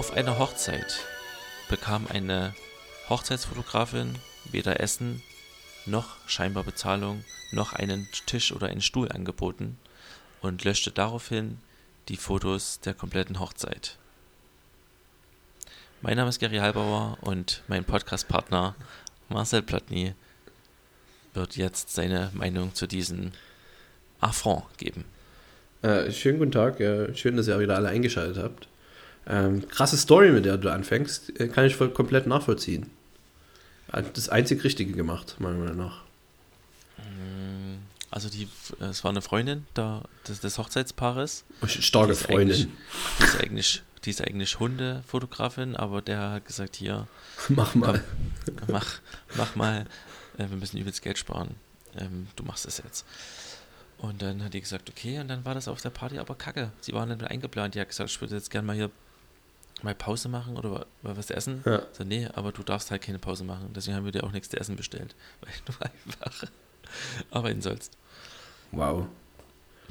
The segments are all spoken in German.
Auf einer Hochzeit bekam eine Hochzeitsfotografin weder Essen noch scheinbar Bezahlung noch einen Tisch oder einen Stuhl angeboten und löschte daraufhin die Fotos der kompletten Hochzeit. Mein Name ist Gary Halbauer und mein Podcast-Partner Marcel Plotny wird jetzt seine Meinung zu diesem Affront geben. Äh, schönen guten Tag, äh, schön, dass ihr wieder alle eingeschaltet habt. Ähm, krasse Story, mit der du anfängst, äh, kann ich voll komplett nachvollziehen. Das einzig Richtige gemacht, meiner Meinung nach. Also die, es war eine Freundin da, des, des Hochzeitspaares. Starke die Freundin. Die ist eigentlich, die ist eigentlich Hundefotografin, aber der hat gesagt, hier, mach mal. Komm, mach, mach mal, äh, wir müssen übelst Geld sparen. Ähm, du machst es jetzt. Und dann hat die gesagt, okay, und dann war das auf der Party aber kacke. Sie waren dann eingeplant. Die hat gesagt, ich würde jetzt gerne mal hier mal Pause machen oder was essen? Ja. So, nee, aber du darfst halt keine Pause machen. Deswegen haben wir dir auch nichts zu essen bestellt, weil du einfach arbeiten sollst. Wow.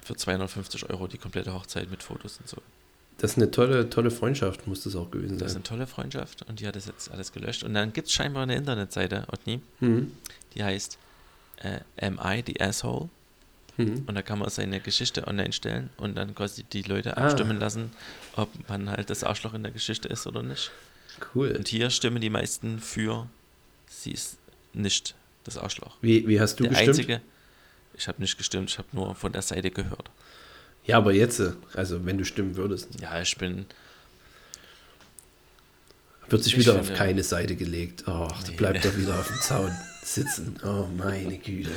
Für 250 Euro die komplette Hochzeit mit Fotos und so. Das ist eine tolle, tolle Freundschaft, muss das auch gewesen sein. Das ist eine tolle Freundschaft und die hat das jetzt alles gelöscht. Und dann gibt es scheinbar eine Internetseite, Otni, mhm. die heißt äh, Am I the Asshole? Mhm. Und da kann man seine Geschichte online stellen und dann quasi die Leute ah. abstimmen lassen, ob man halt das Arschloch in der Geschichte ist oder nicht. Cool. Und hier stimmen die meisten für, sie ist nicht das Arschloch. Wie, wie hast du der gestimmt? Einzige, ich habe nicht gestimmt, ich habe nur von der Seite gehört. Ja, aber jetzt, also wenn du stimmen würdest. Ja, ich bin. Wird sich wieder finde, auf keine Seite gelegt. Ach, nee. bleibt doch wieder auf dem Zaun sitzen. Oh, meine Güte.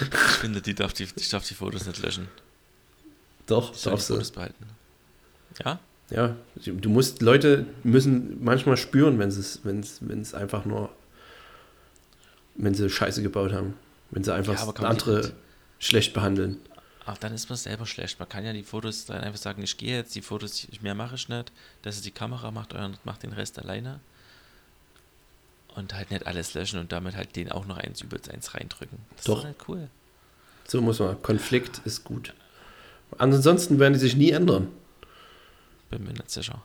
Ich finde, die darf die, ich darf die Fotos nicht löschen. Doch, ich darfst du. Fotos behalten. Ja? Ja, du musst, Leute müssen manchmal spüren, wenn es, wenn es, wenn es einfach nur, wenn sie Scheiße gebaut haben. Wenn sie einfach ja, andere schlecht behandeln. Ach, dann ist man selber schlecht. Man kann ja die Fotos dann einfach sagen, ich gehe jetzt, die Fotos, mehr mache ich nicht. Das ist die Kamera, macht euren, macht den Rest alleine und halt nicht alles löschen und damit halt den auch noch eins übelst eins reindrücken. Das Doch. ist halt cool. So muss man. Konflikt ist gut. Ansonsten werden die sich nie ändern. Bin mir nicht sicher.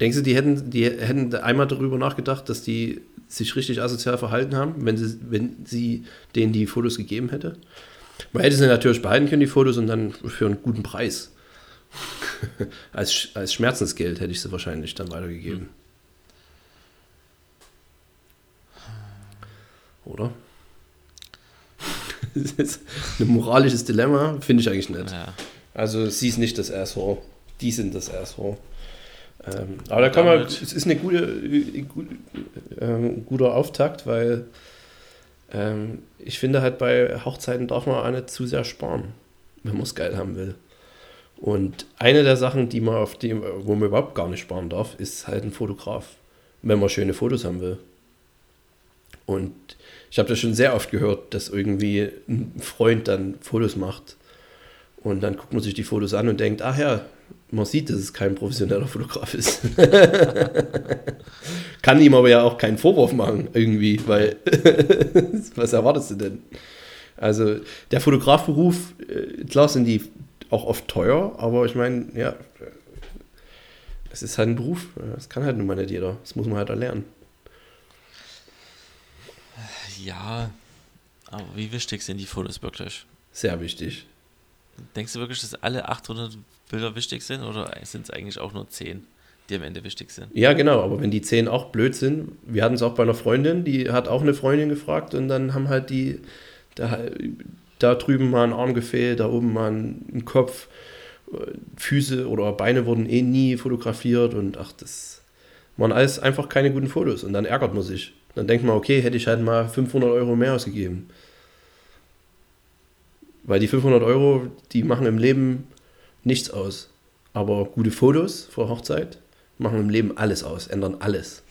Denkst du, die hätten, die hätten einmal darüber nachgedacht, dass die sich richtig asozial verhalten haben, wenn sie, wenn sie denen die Fotos gegeben hätte? Man hätte sie natürlich behalten können, die Fotos, und dann für einen guten Preis. als, als Schmerzensgeld hätte ich sie wahrscheinlich dann weitergegeben. Hm. Oder? das ist ein moralisches Dilemma, finde ich eigentlich nicht. Ja. Also sie ist nicht das Asshole, die sind das Asshole. Ähm, aber da kann man, es ist eine gute, äh, äh, guter Auftakt, weil ähm, ich finde halt bei Hochzeiten darf man auch nicht zu sehr sparen, wenn man es geil haben will. Und eine der Sachen, die man auf dem, wo man überhaupt gar nicht sparen darf, ist halt ein Fotograf, wenn man schöne Fotos haben will. Und ich habe das schon sehr oft gehört, dass irgendwie ein Freund dann Fotos macht und dann guckt man sich die Fotos an und denkt, ach ja, man sieht, dass es kein professioneller Fotograf ist. Kann ihm aber ja auch keinen Vorwurf machen, irgendwie, weil was erwartest du denn? Also der Fotografberuf, äh, klar sind die auch oft teuer, aber ich meine, ja, es ist halt ein Beruf, das kann halt nun mal nicht jeder, das muss man halt erlernen. Ja, aber wie wichtig sind die Fotos wirklich? Sehr wichtig. Denkst du wirklich, dass alle 800 Bilder wichtig sind oder sind es eigentlich auch nur 10, die am Ende wichtig sind? Ja, genau, aber wenn die 10 auch blöd sind, wir hatten es auch bei einer Freundin, die hat auch eine Freundin gefragt und dann haben halt die da, da drüben mal ein Arm gefehlt, da oben mal ein Kopf, Füße oder Beine wurden eh nie fotografiert und ach, das waren alles einfach keine guten Fotos und dann ärgert man sich. Dann denkt man, okay, hätte ich halt mal 500 Euro mehr ausgegeben. Weil die 500 Euro, die machen im Leben nichts aus. Aber gute Fotos vor Hochzeit machen im Leben alles aus, ändern alles.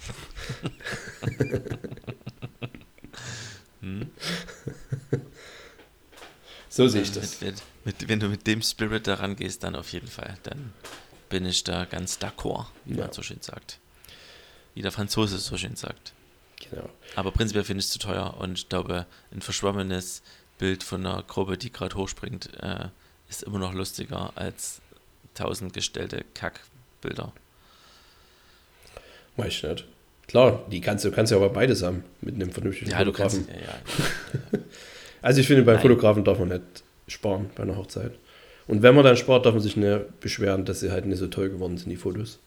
hm. So sehe ich das. Mit, mit, wenn du mit dem Spirit daran gehst, dann auf jeden Fall. Dann bin ich da ganz d'accord, wie ja. man so schön sagt. Wie der Franzose so schön sagt. Genau. Aber prinzipiell finde ich es zu teuer und ich glaube, ein verschwommenes Bild von einer Gruppe, die gerade hochspringt, äh, ist immer noch lustiger als tausend gestellte Kackbilder. Weiß ich nicht. Klar, die kannst du kannst ja aber beides haben mit einem vernünftigen ja, Fotografen. Kannst, ja, ja. also ich finde, bei Nein. Fotografen darf man nicht sparen bei einer Hochzeit. Und wenn man dann spart, darf man sich nicht beschweren, dass sie halt nicht so toll geworden sind, die Fotos.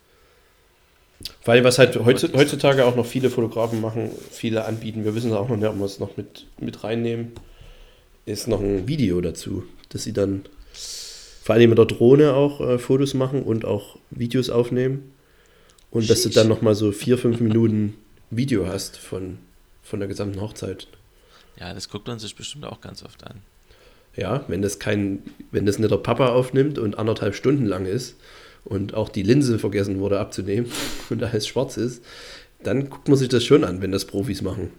Weil was halt heutzutage auch noch viele Fotografen machen, viele anbieten, wir wissen auch noch nicht, ob wir es noch mit, mit reinnehmen, ist noch ein Video dazu, dass sie dann vor allem mit der Drohne auch äh, Fotos machen und auch Videos aufnehmen. Und Sheesh. dass du dann nochmal so vier, fünf Minuten Video hast von, von der gesamten Hochzeit. Ja, das guckt man sich bestimmt auch ganz oft an. Ja, wenn das kein, wenn das nicht der Papa aufnimmt und anderthalb Stunden lang ist und auch die Linse vergessen wurde abzunehmen und da alles schwarz ist, dann guckt man sich das schon an, wenn das Profis machen.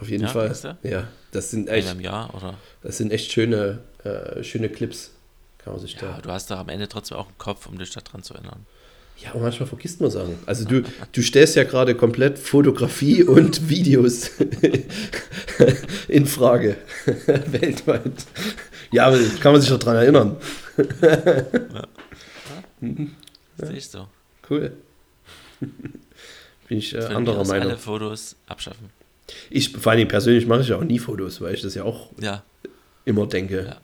Auf jeden ja, Fall. Ja, das sind echt. Jahr, oder? Das sind echt schöne, äh, schöne Clips. Kann man sich ja, da. Du hast da am Ende trotzdem auch einen Kopf, um dich daran zu erinnern. Ja, aber manchmal vergisst man Sachen. Also du, du stellst ja gerade komplett Fotografie und Videos in Frage. Weltweit. Ja, aber kann man sich doch daran erinnern. ja. Mhm. Sehe ich so. Cool. Bin ich äh, anderer Meinung. alle Fotos abschaffen. Ich, vor allem persönlich mache ich ja auch nie Fotos, weil ich das ja auch ja. immer denke. Ja.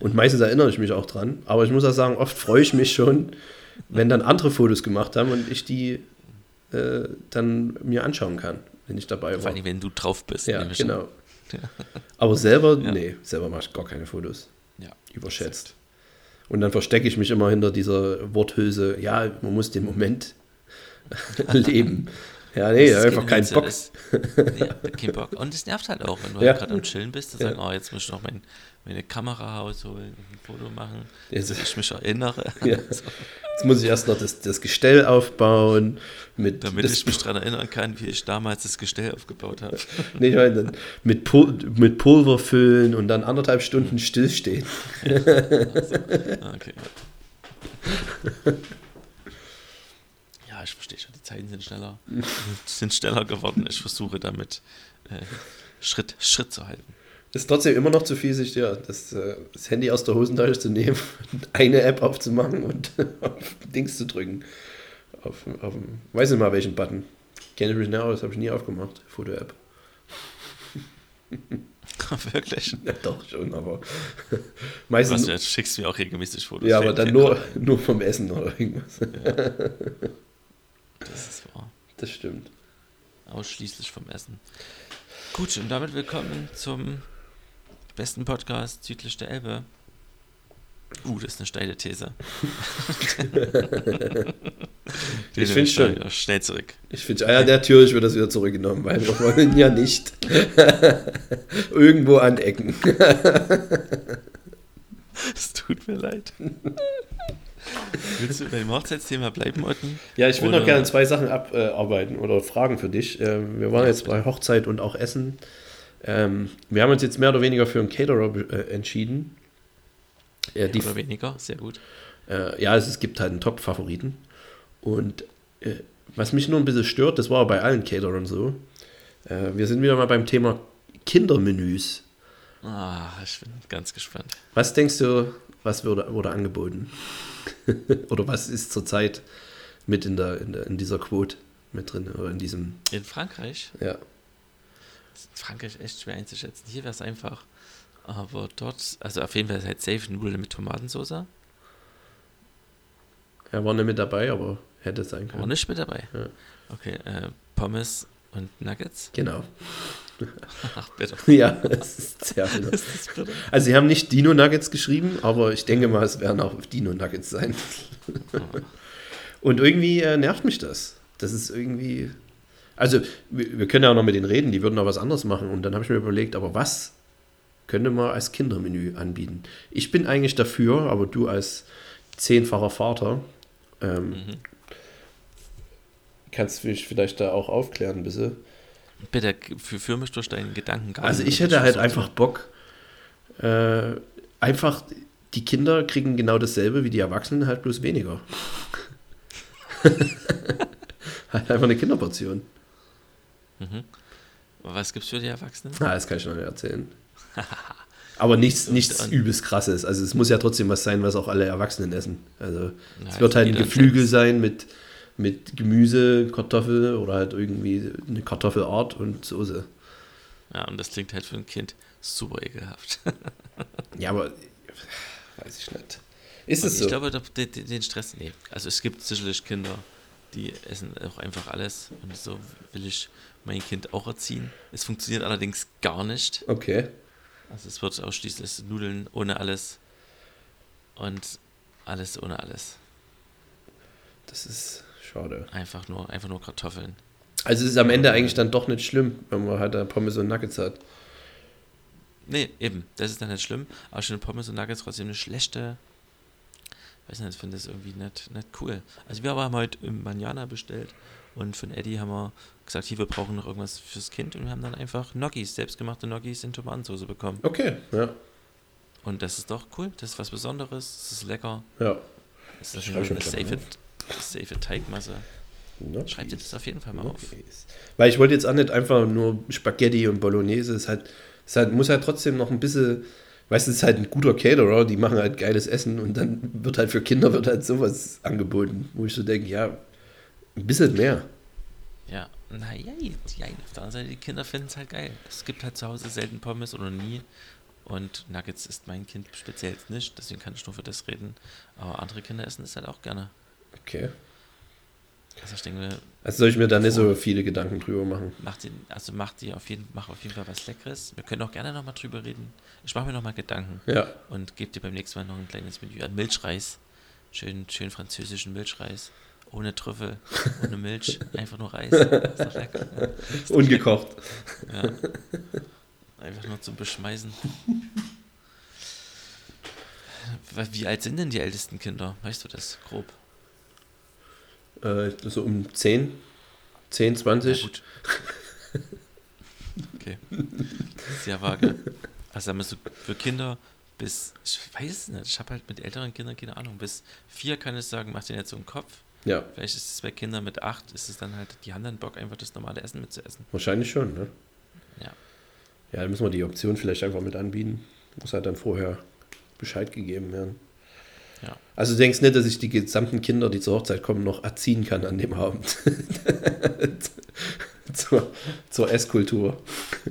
Und meistens erinnere ich mich auch dran. Aber ich muss auch sagen, oft freue ich mich schon, wenn dann andere Fotos gemacht haben und ich die äh, dann mir anschauen kann, wenn ich dabei war. Vor allem, wenn du drauf bist. Ja, genau. Ja. Aber selber, ja. nee, selber mache ich gar keine Fotos. Ja. Überschätzt. Und dann verstecke ich mich immer hinter dieser Worthülse, ja, man muss den Moment erleben. Ja, nee, einfach keinen Bock. Das, ja, kein Bock. Und es nervt halt auch, wenn du ja. halt gerade am Chillen bist, zu sagen, oh, jetzt muss ich noch mein, meine Kamera rausholen, ein Foto machen, ja, so. ich mich erinnere. Ja. so. Jetzt muss ich erst noch das, das Gestell aufbauen. Mit Damit ich mich daran erinnern kann, wie ich damals das Gestell aufgebaut habe. nee, ich meine, dann mit, Pul mit Pulver füllen und dann anderthalb Stunden stillstehen. Ja. Also, okay. Ja, ich verstehe schon, die Zeiten sind schneller, sind schneller geworden. Ich versuche damit äh, Schritt, Schritt zu halten. Ist trotzdem immer noch zu viel, sich ja, das, äh, das Handy aus der Hosentasche zu nehmen, eine App aufzumachen und auf Dings zu drücken. Auf, auf weiß nicht mal welchen Button. Kenne ich mich nicht aus, habe ich nie aufgemacht. Foto-App. Wirklich? Ja, doch schon, aber meistens. Du schickst mir auch regelmäßig Fotos. Ja, aber dann nur, nur vom Essen oder irgendwas. Ja. Das ist wahr. Das stimmt. Ausschließlich vom Essen. Gut, und damit willkommen zum besten Podcast südlich der Elbe. Uh, das ist eine steile These. ich finde schon. Schnell zurück. Ich finde, ja, natürlich wird das wieder zurückgenommen, weil wir wollen ja nicht irgendwo anecken. es tut mir leid. Willst du bei dem Hochzeitsthema bleiben, Otten? Ja, ich will oder? noch gerne zwei Sachen abarbeiten oder Fragen für dich. Ähm, wir waren jetzt bei Hochzeit und auch Essen. Ähm, wir haben uns jetzt mehr oder weniger für einen Caterer äh, entschieden. Äh, die, oder weniger, sehr gut. Äh, ja, es, es, gibt halt einen Top-Favoriten. Und äh, was mich nur ein bisschen stört, das war bei allen Caterern so. Äh, wir sind wieder mal beim Thema Kindermenüs. Ah, ich bin ganz gespannt. Was denkst du, was wurde, wurde angeboten? oder was ist zurzeit mit in, der, in, der, in dieser Quote mit drin? Oder in diesem. In Frankreich? Ja. Ist in Frankreich echt schwer einzuschätzen. Hier wäre es einfach. Aber dort, also auf jeden Fall halt safe Nudeln mit Tomatensauce. Er war nicht mit dabei, aber hätte sein können. War nicht mit dabei? Ja. Okay, äh, Pommes und Nuggets? Genau. Ach, bitte. Ja, das ist sehr bitter. ist. Also, sie haben nicht Dino Nuggets geschrieben, aber ich denke mal, es werden auch Dino Nuggets sein. Und irgendwie äh, nervt mich das. Das ist irgendwie. Also, wir, wir, können ja auch noch mit denen reden, die würden auch was anderes machen. Und dann habe ich mir überlegt, aber was könnte man als Kindermenü anbieten. Ich bin eigentlich dafür, aber du als zehnfacher Vater ähm, mhm. kannst du mich vielleicht da auch aufklären, ein bisschen. Bitte, für, für mich durch deinen Gedanken. Also ich hätte halt einfach Bock, äh, einfach die Kinder kriegen genau dasselbe wie die Erwachsenen, halt bloß weniger. halt einfach eine Kinderportion. Mhm. Was gibt's für die Erwachsenen? Ah, das kann ich noch nicht erzählen. Aber nichts, nichts übelst krasses. Also es muss ja trotzdem was sein, was auch alle Erwachsenen essen. Also Na, es wird halt ein Geflügel sein mit, mit Gemüse, Kartoffel oder halt irgendwie eine Kartoffelart und Soße. Ja, und das klingt halt für ein Kind super ekelhaft. ja, aber weiß ich nicht. Ist es so? Ich glaube, den Stress, nee. Also es gibt sicherlich Kinder, die essen auch einfach alles und so will ich mein Kind auch erziehen. Es funktioniert allerdings gar nicht. Okay. Also es wird ausschließlich Nudeln ohne alles und alles ohne alles. Das ist schade. Einfach nur, einfach nur Kartoffeln. Also es ist am Ende eigentlich dann doch nicht schlimm, wenn man halt Pommes und Nuggets hat. Nee, eben, das ist dann nicht schlimm, aber schon Pommes und Nuggets trotzdem eine schlechte weiß nicht, ich finde das irgendwie nicht, nicht cool. Also wir haben heute im Manjana bestellt und von Eddie haben wir gesagt, hier, wir brauchen noch irgendwas fürs Kind und wir haben dann einfach Gnocchis, selbstgemachte Gnocchis in Tomatensauce bekommen. Okay, ja. Und das ist doch cool, das ist was Besonderes, das ist lecker. Ja. Das ist eine, eine safe, safe Teigmasse. Gnocchis. Schreibt ihr das auf jeden Fall mal Gnocchis. auf. Weil ich wollte jetzt auch nicht einfach nur Spaghetti und Bolognese, es, halt, es halt, muss halt trotzdem noch ein bisschen weißt du, es ist halt ein guter Caterer, die machen halt geiles Essen und dann wird halt für Kinder wird halt sowas angeboten, wo ich so denke, ja, ein bisschen mehr. Ja, naja, ja, auf der anderen Seite, die Kinder finden es halt geil. Es gibt halt zu Hause selten Pommes oder nie. Und Nuggets ist mein Kind speziell nicht, deswegen kann ich nur für das reden. Aber andere Kinder essen es halt auch gerne. Okay. Also ich denke, also soll ich mir da nicht so viele Gedanken drüber machen. Macht die, also macht die auf jeden, mach auf jeden Fall was Leckeres. Wir können auch gerne nochmal drüber reden. Ich mache mir nochmal Gedanken. Ja. Und gebe dir beim nächsten Mal noch ein kleines Menü an Milchreis. Schön, schön französischen Milchreis. Ohne Trüffel, ohne Milch, einfach nur Reis. Ist doch lecker. Ist doch Ungekocht. Lecker. Ja. Einfach nur zum Beschmeißen. Wie alt sind denn die ältesten Kinder? Weißt du das grob? Äh, so um 10, 10, 20. Ja, okay. Sehr vage. Also wir so für Kinder bis, ich weiß nicht, ich habe halt mit älteren Kindern keine Ahnung, bis vier kann ich sagen, mach den jetzt so im Kopf. Ja. Vielleicht ist es bei Kindern mit acht, ist es dann halt, die haben dann Bock, einfach das normale Essen mitzuessen. Wahrscheinlich schon, ne? Ja. Ja, dann müssen wir die Option vielleicht einfach mit anbieten. Muss halt dann vorher Bescheid gegeben werden. Ja. Also du denkst nicht, dass ich die gesamten Kinder, die zur Hochzeit kommen, noch erziehen kann an dem Abend. zur, zur Esskultur.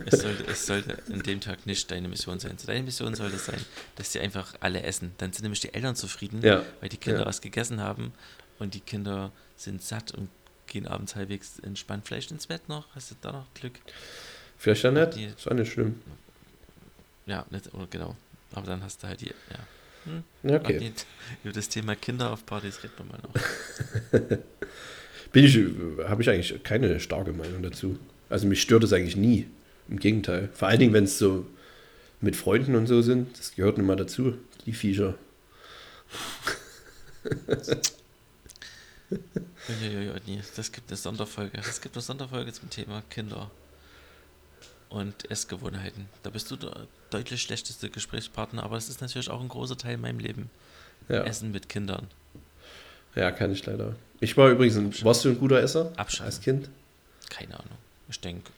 Es sollte, es sollte an dem Tag nicht deine Mission sein. Deine Mission sollte sein, dass sie einfach alle essen. Dann sind nämlich die Eltern zufrieden, ja. weil die Kinder ja. was gegessen haben und die Kinder sind satt und gehen abends halbwegs entspannt vielleicht ins Bett noch. Hast du da noch Glück? Vielleicht ja nicht. Die, ist auch nicht schlimm. Ja, nicht, oder genau. Aber dann hast du halt die, ja. Hm? Okay. Die, über das Thema Kinder auf Partys reden wir mal noch. Bin ich, habe ich eigentlich keine starke Meinung dazu. Also mich stört es eigentlich nie. Im Gegenteil. Vor allen Dingen, wenn es so mit Freunden und so sind, das gehört nun mal dazu, die Viecher. das gibt eine Sonderfolge. Es gibt eine Sonderfolge zum Thema Kinder und Essgewohnheiten. Da bist du der deutlich schlechteste Gesprächspartner, aber es ist natürlich auch ein großer Teil in meinem Leben. Ja. Essen mit Kindern. Ja, kann ich leider. Ich war übrigens, ein, warst du ein guter Esser Abschalten. als Kind? Keine Ahnung. Ich denke,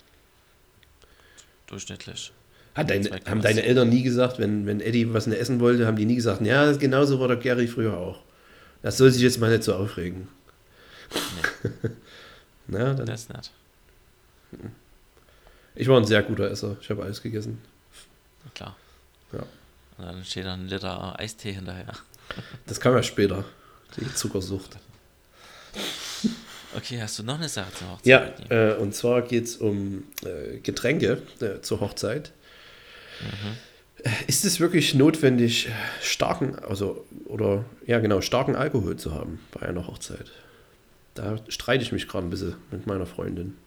durchschnittlich. Hat dein, haben deine Eltern nie gesagt, wenn, wenn Eddie was essen wollte, haben die nie gesagt, ja, genauso war der Gary früher auch. Das soll sich jetzt mal nicht so aufregen. Nee. Na, dann. Das nicht. Ich war ein sehr guter Esser. Ich habe alles gegessen. Na klar. Ja. Und dann steht da ein Liter Eistee hinterher. Das kam ja später. Die Zuckersucht. Okay, hast du noch eine Sache zur Hochzeit? Ja, äh, und zwar geht es um äh, Getränke äh, zur Hochzeit. Mhm. Ist es wirklich notwendig, starken, also, oder, ja genau, starken Alkohol zu haben bei einer Hochzeit? Da streite ich mich gerade ein bisschen mit meiner Freundin.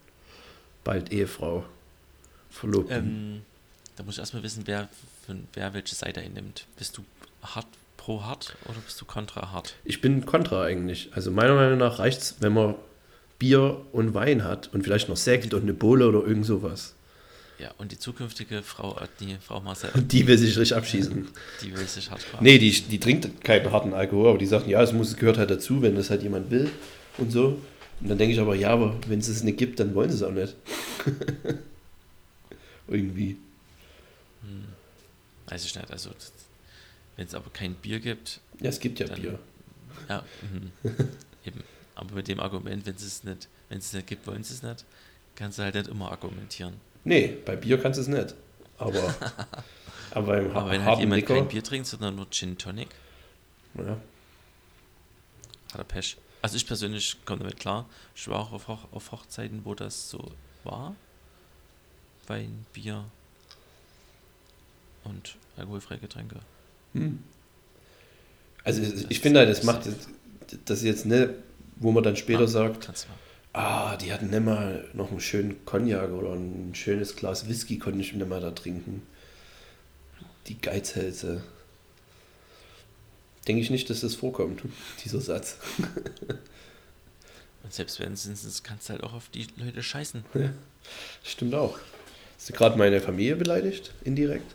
Bald Ehefrau. Verlobten. Ähm, da muss ich erstmal wissen, wer wer welche Seite einnimmt. Bist du hart pro hart oder bist du kontra hart? Ich bin kontra eigentlich. Also meiner Meinung nach reicht es, wenn man Bier und Wein hat und vielleicht noch Sekt und eine Bohle oder irgend sowas. Ja, und die zukünftige Frau, äh, die Frau Marcel. Die will sich richtig abschießen. Die will sich hart Nee, die, die trinkt keinen harten Alkohol, aber die sagt, ja, es muss, gehört halt dazu, wenn das halt jemand will und so. Und dann denke ich aber, ja, aber wenn es es nicht gibt, dann wollen sie es auch nicht. Irgendwie. Hm. Weiß ich nicht, also wenn es aber kein Bier gibt. Ja, es gibt ja dann, Bier. Ja, mh, eben. Aber mit dem Argument, wenn es nicht, wenn es nicht gibt, wollen sie es nicht, kannst du halt nicht immer argumentieren. Nee, bei Bier kannst du es nicht. Aber, aber beim aber wenn halt jemand Liquor, kein Bier trinkt, sondern nur Gin Tonic, ja. hat er Pech. Also ich persönlich komme damit klar. Ich war auch auf, Hoch auf Hochzeiten, wo das so war. Wein, Bier und alkoholfreie Getränke. Hm. Also ich, ich finde halt, das macht das jetzt nicht, wo man dann später ah, sagt, ah, die hatten nicht mal noch einen schönen Cognac oder ein schönes Glas Whisky konnte ich nicht mal da trinken. Die Geizhälse. Denke ich nicht, dass das vorkommt, dieser Satz. Und selbst wenn es ist, kannst du halt auch auf die Leute scheißen. Ja, stimmt auch. Hast du gerade meine Familie beleidigt, indirekt?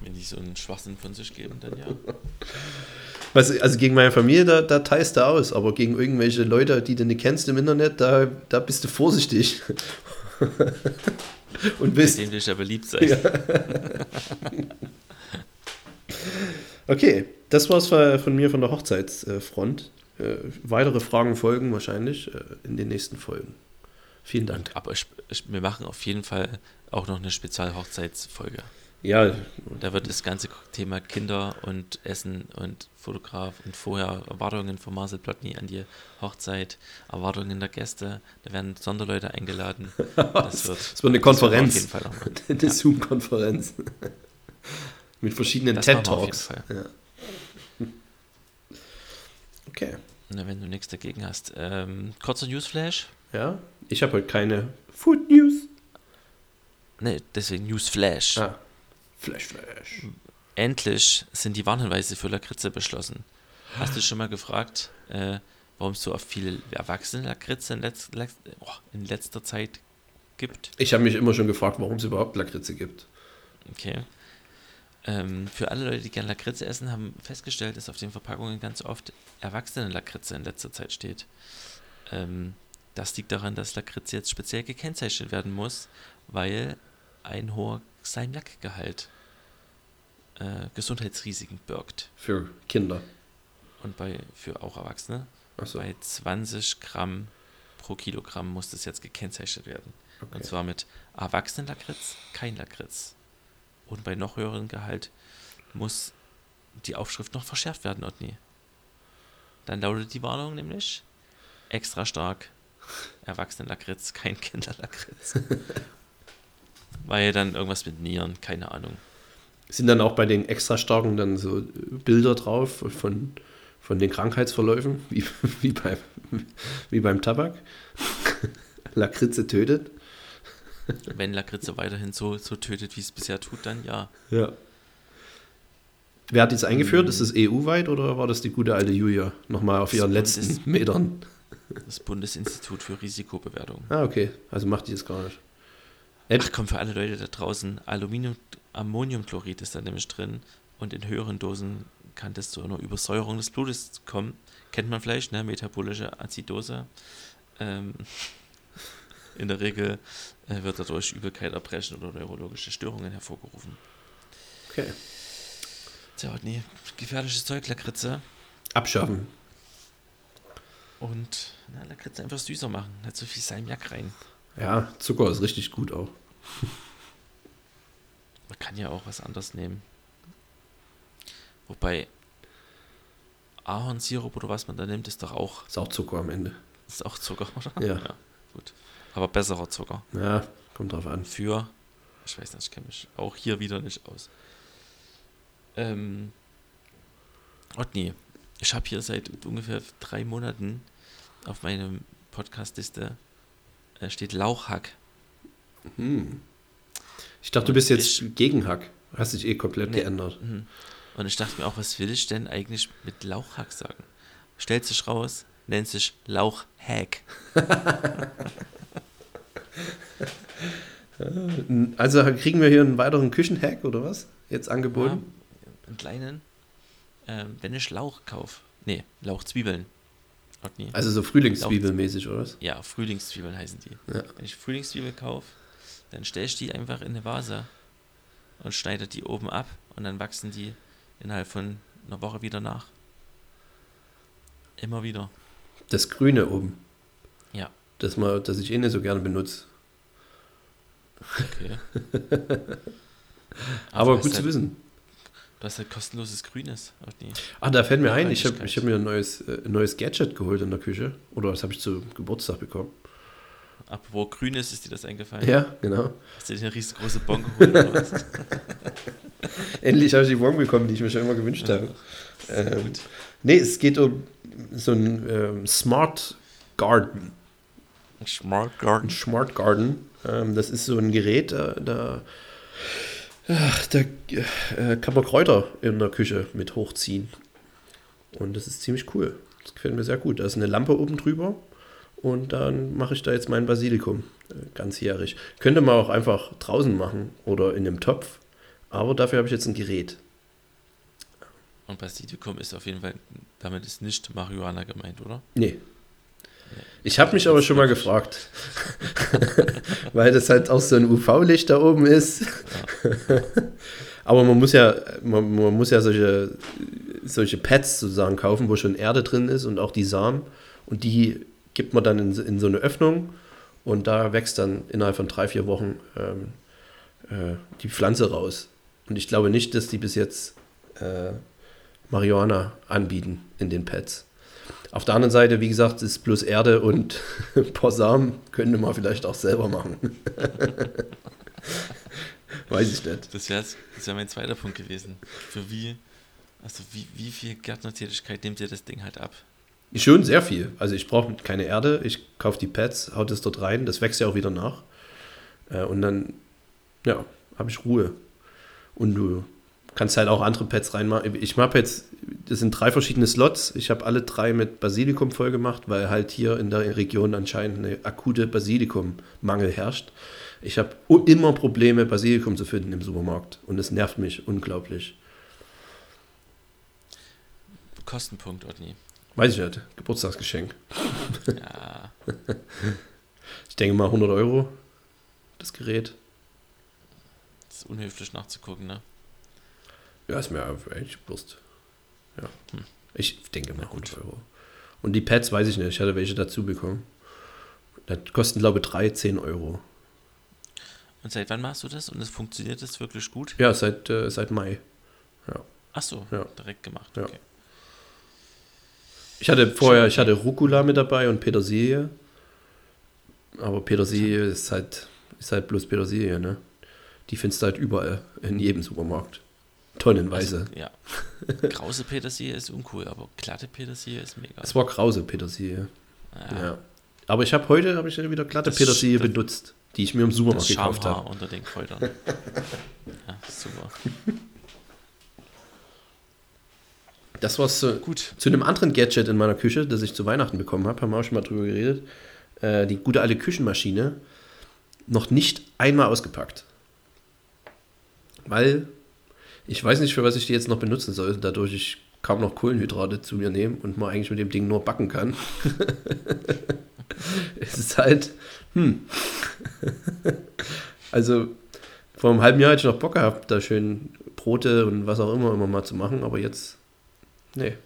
Wenn die so einen Schwachsinn von sich geben, dann ja. Was, also gegen meine Familie, da, da teilst du aus, aber gegen irgendwelche Leute, die du nicht kennst im Internet, da, da bist du vorsichtig. Und bist. Mit denen will ich ja beliebt sein. Ja. okay, das war's von mir von der Hochzeitsfront. Äh, weitere Fragen folgen wahrscheinlich äh, in den nächsten Folgen. Vielen Dank. Aber ich, ich, wir machen auf jeden Fall auch noch eine Spezial-Hochzeitsfolge. Ja. Da wird das ganze Thema Kinder und Essen und Fotograf und vorher Erwartungen von Marcel Plotny an die Hochzeit, Erwartungen der Gäste. Da werden Sonderleute eingeladen. Das wird, das wird eine Konferenz. Eine ja. Zoom-Konferenz. Mit verschiedenen TED-Talks. Ja. Okay. Na, wenn du nichts dagegen hast. Ähm, kurzer Newsflash. Ja, ich habe heute keine Food News. Ne, deswegen Newsflash. Ah. Flash, Flash. Endlich sind die Warnhinweise für Lakritze beschlossen. Hast du schon mal gefragt, äh, warum es so oft viele erwachsene Lakritze in, letz, letz, oh, in letzter Zeit gibt? Ich habe mich immer schon gefragt, warum es überhaupt Lakritze gibt. Okay. Ähm, für alle Leute, die gerne Lakritze essen, haben festgestellt, dass auf den Verpackungen ganz oft erwachsene Lakritze in letzter Zeit steht. Ähm, das liegt daran, dass Lakritze jetzt speziell gekennzeichnet werden muss, weil ein hoher Salmiakgehalt äh, Gesundheitsrisiken birgt. Für Kinder. Und bei für auch Erwachsene. So. Bei 20 Gramm pro Kilogramm muss das jetzt gekennzeichnet werden. Okay. Und zwar mit Erwachsenenlakritz, kein Lakritz. Und bei noch höherem Gehalt muss die Aufschrift noch verschärft werden, Otni. Dann lautet die Warnung nämlich extra stark Erwachsenenlakritz, kein Kinderlakritz. Weil dann irgendwas mit Nieren, keine Ahnung. Sind dann auch bei den extra starken dann so Bilder drauf von, von den Krankheitsverläufen, wie, wie, beim, wie beim Tabak? Lakritze tötet? Wenn Lakritze weiterhin so, so tötet, wie es bisher tut, dann ja. Ja. Wer hat dies eingeführt? Ist es EU-weit oder war das die gute alte Julia nochmal auf ihren letzten Metern? Das Bundesinstitut für Risikobewertung. Ah, okay. Also macht die das gar nicht. Ach komm, für alle Leute da draußen, Aluminium, Ammoniumchlorid ist da nämlich drin und in höheren Dosen kann das zu einer Übersäuerung des Blutes kommen. Kennt man vielleicht, ne? Metabolische Azidose. Ähm, in der Regel äh, wird dadurch Übelkeit, Erbrechen oder neurologische Störungen hervorgerufen. Okay. Tja, nee, gefährliches Zeug, Lakritze. Abschaffen. Und na, Lakritze einfach süßer machen, nicht so viel Salmiak rein. Ja, Zucker ist richtig gut auch. Man kann ja auch was anderes nehmen. Wobei Ahornsirup oder was man da nimmt, ist doch auch. Ist auch Zucker am Ende. Ist auch Zucker, oder? Ja. ja gut. Aber besserer Zucker. Ja, kommt drauf an. Für, ich weiß nicht, ich kenne mich auch hier wieder nicht aus. Ähm, Otni, ich habe hier seit ungefähr drei Monaten auf meinem Podcast-Liste da steht Lauchhack. Hm. Ich dachte, du bist jetzt ich, gegen Hack. Hast dich eh komplett nee. geändert. Mhm. Und ich dachte mir auch, was will ich denn eigentlich mit Lauchhack sagen? Stellt sich raus, nennt sich Lauchhack. also kriegen wir hier einen weiteren Küchenhack oder was? Jetzt angeboten? Ja, einen kleinen. Ähm, wenn ich Lauch kaufe. Nee, Lauchzwiebeln. Also so Frühlingszwiebelmäßig, oder was? Ja, Frühlingszwiebeln heißen die. Ja. Wenn ich Frühlingszwiebeln kaufe, dann stelle ich die einfach in eine Vase und schneide die oben ab und dann wachsen die innerhalb von einer Woche wieder nach. Immer wieder. Das Grüne oben. Ja. Das, mal, das ich eh nicht so gerne benutze. Okay. Aber also gut zu halt, wissen. Du hast halt kostenloses Grünes. Ah, da fällt mir ein, ich habe ich hab mir ein neues, äh, neues Gadget geholt in der Küche. Oder das habe ich zu Geburtstag bekommen. Apropos Grünes, ist dir das eingefallen? Ja, genau. Hast du dir eine riesengroße Bon geholt Endlich habe ich die Bon bekommen, die ich mir schon immer gewünscht habe. Ähm, nee, es geht um so ein ähm, Smart Garden. Smart Garden. Smart Garden. Ähm, das ist so ein Gerät, äh, da, da äh, kann man Kräuter in der Küche mit hochziehen. Und das ist ziemlich cool. Das gefällt mir sehr gut. Da ist eine Lampe oben drüber und dann mache ich da jetzt mein Basilikum äh, ganzjährig. Könnte man auch einfach draußen machen oder in einem Topf, aber dafür habe ich jetzt ein Gerät. Und Basilikum ist auf jeden Fall, damit ist nicht Marihuana gemeint, oder? Nee. Ich habe mich aber schon mal gefragt, weil das halt auch so ein UV-Licht da oben ist. Ja. aber man muss ja, man, man, muss ja solche, solche Pads sozusagen kaufen, wo schon Erde drin ist und auch die Samen. Und die gibt man dann in, in so eine Öffnung und da wächst dann innerhalb von drei, vier Wochen ähm, äh, die Pflanze raus. Und ich glaube nicht, dass die bis jetzt äh, Marihuana anbieten in den Pads. Auf der anderen Seite, wie gesagt, ist bloß Erde und Samen könnte man vielleicht auch selber machen. Weiß ich nicht. Das wäre das wär mein zweiter Punkt gewesen. Für wie, also wie, wie viel Gärtnertätigkeit nimmt dir das Ding halt ab? Schon sehr viel. Also ich brauche keine Erde, ich kaufe die Pads, haut es dort rein, das wächst ja auch wieder nach. Äh, und dann, ja, habe ich Ruhe. Und du kannst halt auch andere Pads reinmachen. Ich habe jetzt, das sind drei verschiedene Slots. Ich habe alle drei mit Basilikum voll gemacht, weil halt hier in der Region anscheinend eine akute Basilikummangel herrscht. Ich habe immer Probleme, Basilikum zu finden im Supermarkt. Und es nervt mich unglaublich. Kostenpunkt, Otni. Weiß ich nicht. Geburtstagsgeschenk. Ja. ich denke mal 100 Euro, das Gerät. Das ist unhöflich nachzugucken, ne? Ja, ist mir eigentlich Wurst. Ja. Hm. Ich denke mal 100 Euro. Und die Pads weiß ich nicht. Ich hatte welche dazu bekommen. Das kosten, glaube ich, 3, 10 Euro. Und seit wann machst du das? Und es funktioniert das wirklich gut? Ja, seit, äh, seit Mai. Ja. Ach so, ja. direkt gemacht. Okay. Ja. Ich hatte vorher, ich hatte Rucola mit dabei und Petersilie. Aber Petersilie ist halt, ist halt bloß Petersilie, ne? Die findest du halt überall, in jedem Supermarkt. Tonnenweise. Also, ja. Krause Petersilie ist uncool, aber glatte Petersilie ist mega. Es war krause Petersilie. Ja. ja. Aber ich habe heute hab ich wieder glatte das Petersilie benutzt, die ich mir im Supermarkt gekauft habe. unter den Kräutern. ja, super. Das war zu, Gut. zu einem anderen Gadget in meiner Küche, das ich zu Weihnachten bekommen habe, haben wir auch schon mal drüber geredet. Äh, die gute alte Küchenmaschine noch nicht einmal ausgepackt. Weil ich weiß nicht, für was ich die jetzt noch benutzen soll, dadurch ich kaum noch Kohlenhydrate zu mir nehme und man eigentlich mit dem Ding nur backen kann. es ist halt, hm. also vor einem halben Jahr hätte ich noch Bock gehabt, da schön Brote und was auch immer immer mal zu machen, aber jetzt Nee.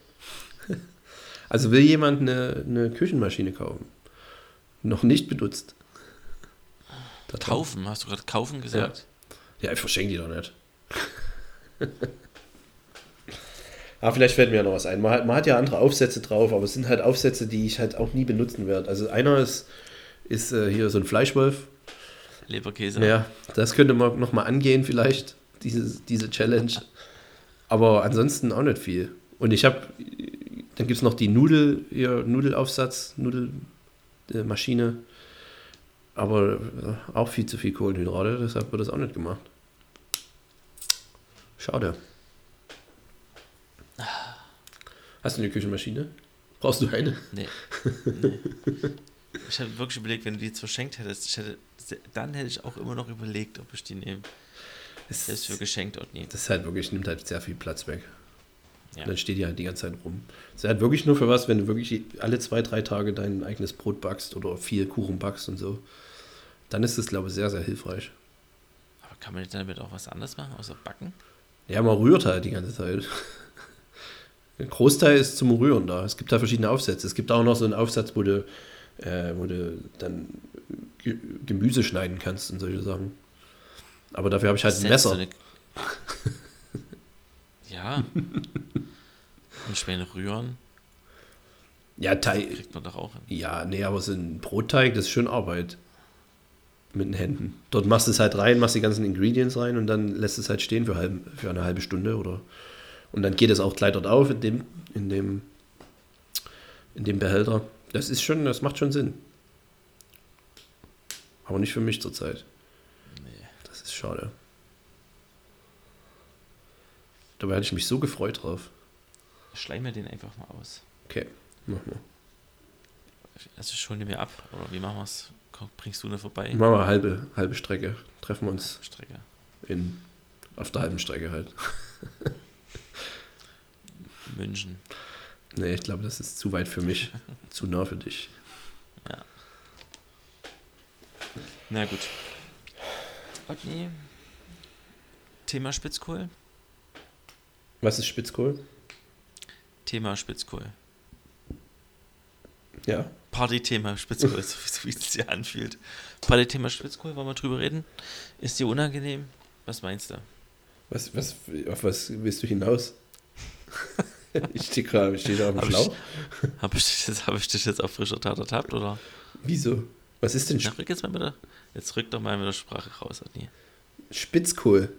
Also will jemand eine, eine Küchenmaschine kaufen? Noch nicht benutzt. Das kaufen? Hast du gerade kaufen gesagt? Ja, ja ich verschenke die doch nicht. aber vielleicht fällt mir ja noch was ein. Man hat, man hat ja andere Aufsätze drauf, aber es sind halt Aufsätze, die ich halt auch nie benutzen werde. Also einer ist, ist äh, hier so ein Fleischwolf. Leberkäse. Ja, das könnte man nochmal angehen vielleicht, diese, diese Challenge. Aber ansonsten auch nicht viel. Und ich habe, dann gibt es noch die Nudel, ihr Nudelaufsatz, Nudelmaschine. Aber äh, auch viel zu viel Kohlenhydrate, deshalb wird das auch nicht gemacht. Schade. Hast du eine Küchenmaschine? Brauchst du eine? Nee. nee. Ich habe wirklich überlegt, wenn du die jetzt verschenkt hättest, hätte, dann hätte ich auch immer noch überlegt, ob ich die nehme. Das ist für geschenkt und nie. Das ist halt wirklich, nimmt halt sehr viel Platz weg. Ja. Und dann steht die halt die ganze Zeit rum. Das ist halt wirklich nur für was, wenn du wirklich alle zwei, drei Tage dein eigenes Brot backst oder viel Kuchen backst und so. Dann ist das, glaube ich, sehr, sehr hilfreich. Aber kann man damit auch was anderes machen, außer backen? Ja, man rührt halt die ganze Zeit. Ein Großteil ist zum Rühren da. Es gibt da verschiedene Aufsätze. Es gibt auch noch so einen Aufsatz, wo du, äh, wo du dann Gemüse schneiden kannst und solche Sachen. Aber dafür habe ich halt ein Messer. Eine... ja. Und schwer rühren. Ja, Teig. Kriegt man doch auch hin. Ja, nee, aber so ein Brotteig, das ist schon Arbeit. Mit den Händen. Dort machst du es halt rein, machst die ganzen Ingredients rein und dann lässt es halt stehen für, halb, für eine halbe Stunde oder. Und dann geht es auch gleich dort auf in dem, in dem, in dem Behälter. Das ist schon, das macht schon Sinn. Aber nicht für mich zurzeit. Nee. Das ist schade. Dabei hatte ich mich so gefreut drauf. Schleim mir den einfach mal aus. Okay, mach mal. Also schon mir ab, oder wie machen wir es? Bringst du eine vorbei? Machen wir halbe, halbe Strecke. Treffen wir uns. Strecke. In, auf der halben Strecke halt. München. Nee, ich glaube, das ist zu weit für mich. zu nah für dich. Ja. Na gut. Okay. Thema Spitzkohl. Was ist Spitzkohl? Thema Spitzkohl. Ja. Party-Thema Spitzkohl, so wie es sich anfühlt. Party-Thema Spitzkohl, wollen wir drüber reden? Ist dir unangenehm? Was meinst du? Was, was, auf was willst du hinaus? ich stehe gerade da auf dem Schlauch. Habe ich, hab ich dich jetzt auf frischer Tat ertappt, oder? Wieso? Was ist denn Spitzkohl? jetzt, mal mit der, jetzt rück doch mal mit der Sprache raus, Adni. Spitzkohl.